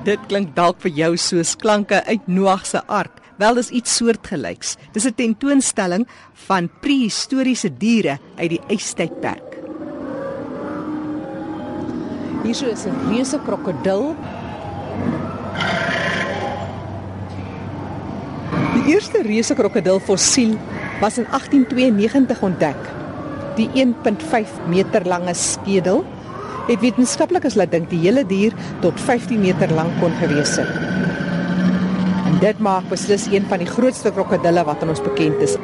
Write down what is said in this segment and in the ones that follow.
Dit klink dalk vir jou soos klanke uit Noag se ark. Wel dis iets soortgelyks. Dis 'n tentoonstelling van prehistoriese diere uit die ystydperk. Hier is 'n reuse krokodil. Die eerste reuse krokodil fossiel was in 1892 ontdek. Die 1.5 meter lange skedel het wetenskaplikes laat dink die hele dier tot 15 meter lank kon gewees het. En dit maak beslis een van die grootste krokodille wat aan ons bekend is.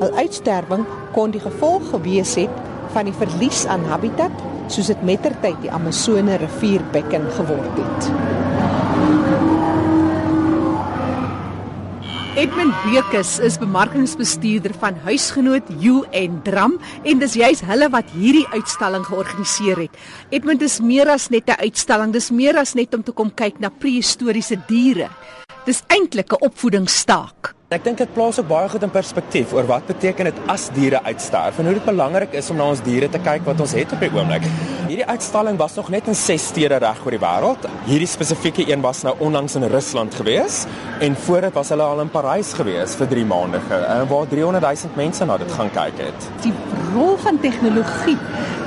Al uitsterwing kon die gevolg gewees het van die verlies aan habitat soos dit mettertyd die Amazone rivierbekken geword het. Edmund Bekus is bemarkingsbestuurder van Huisgenoot U en Dram en dis juis hulle wat hierdie uitstalling georganiseer het. Edmund is meer as net 'n uitstalling, dis meer as net om te kom kyk na prehistoriese diere. Dis eintlik 'n opvoedingsstaak. Ek dink dit plaas ook baie goed in perspektief oor wat beteken dit as diere uitsterf en hoe dit belangrik is om na ons diere te kyk wat ons het op die oomblik. Hierdie uitstalling was nog net in 6 stede reg oor die wêreld. Hierdie spesifieke een was nou onlangs in Rusland gewees en voor dit was hulle al in Parys gewees vir 3 maande en waar 300 000 mense na dit gaan kyk het. Die rol van tegnologie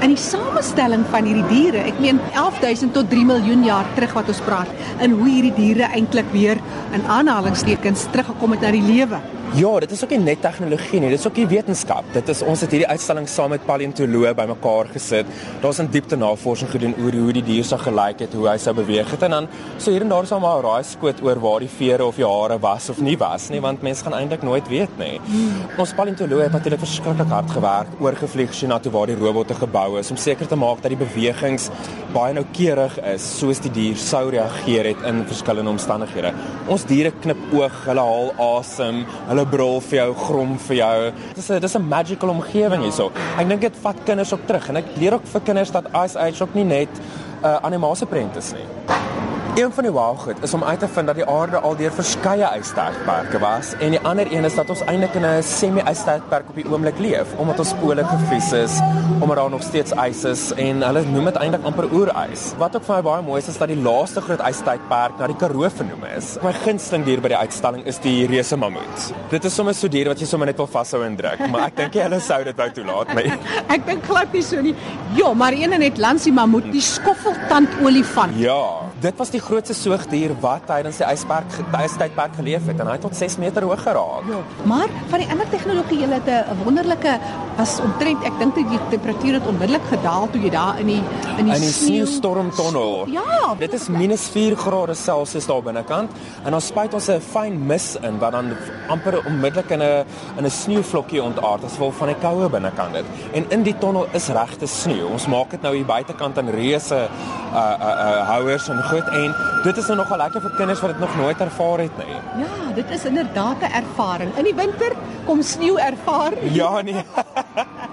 in die samestelling van hierdie diere, ek meen 11000 tot 3 miljoen jaar terug wat ons praat, en hoe hierdie diere eintlik weer in aanhalingstekens teruggekom het na die lewe. Ja, dit is ook nie net tegnologie nie, dit is ook die wetenskap. Dit is ons het hierdie uitstalling saam met paleontoloë bymekaar gesit. Daar's 'n diepte navorsing gedoen oor hoe die dier sou gelyk het, hoe hy sou beweeg het en dan so hier en daar sal maar raai skoot oor waar die vere of die hare was of nie was nie, want mense gaan eintlik nooit weet nie. Ons paleontoloë het natuurlik verskriklik hard gewerk, oorgevlieg sien na toe waar die robotte gebou is om seker te maak dat die bewegings baie noukeurig is soos die dier sou reageer het in verskillende omstandighede. Ons diere knip oog, hulle haal asem, hulle brul vir jou, grom vir jou. Dis 'n dis 'n magical omgewing hierso. Ek dink dit vat kinders op terug en ek leer ook vir kinders dat Ice Age ook nie net 'n uh, animasiese prent is nie. Een van die wow goed is om uit te vind dat die aarde al deur verskeie ystydperke was en die ander een is dat ons eintlik in 'n semi-ystydperk op die oomblik leef omdat ons pole gefries is, omdat daar nog steeds ys is en hulle noem dit eintlik amper oerys. Wat ook vir my baie mooi is is dat die laaste groot ystydperk na die Karoo vernoem is. My gunsteling dier by die uitstalling is die reuse mammoet. Dit is sommer so dier wat jy sommer net wil vashou en druk, maar ek dink hulle sou dit wou toelaat nie. ek dink glad nie so nie. Ja, maar een net langs die mammoet, die skoffeltand olifant. Ja, dit was die grootste soogdier wat tydens die ysberg ystydperk geleef het en hy het tot 6 meter hoog geraak. Ja, maar van die ander tegnologie, hulle het 'n wonderlike was omtrent ek dink die temperatuur het onmiddellik gedaal toe jy daar in die in die, die sneeustormtonnel. Ja, dit is minus 4 grade Celsius daar binnekant en dan spuit ons 'n fyn mis in wat dan amper onmiddellik in 'n in 'n sneeuvlokkie ontaard as gevolg van die koue binnekant dit. En in die tonnel is regte sneeu. Ons maak dit nou hier buitekant in reuse uh uh, uh houers en goed en dit is nou nogal lekker vir kinders wat dit nog nooit ervaar het nie. Ja, dit is inderdaad 'n ervaring. In die winter kom sneeu ervaar. Ja nee.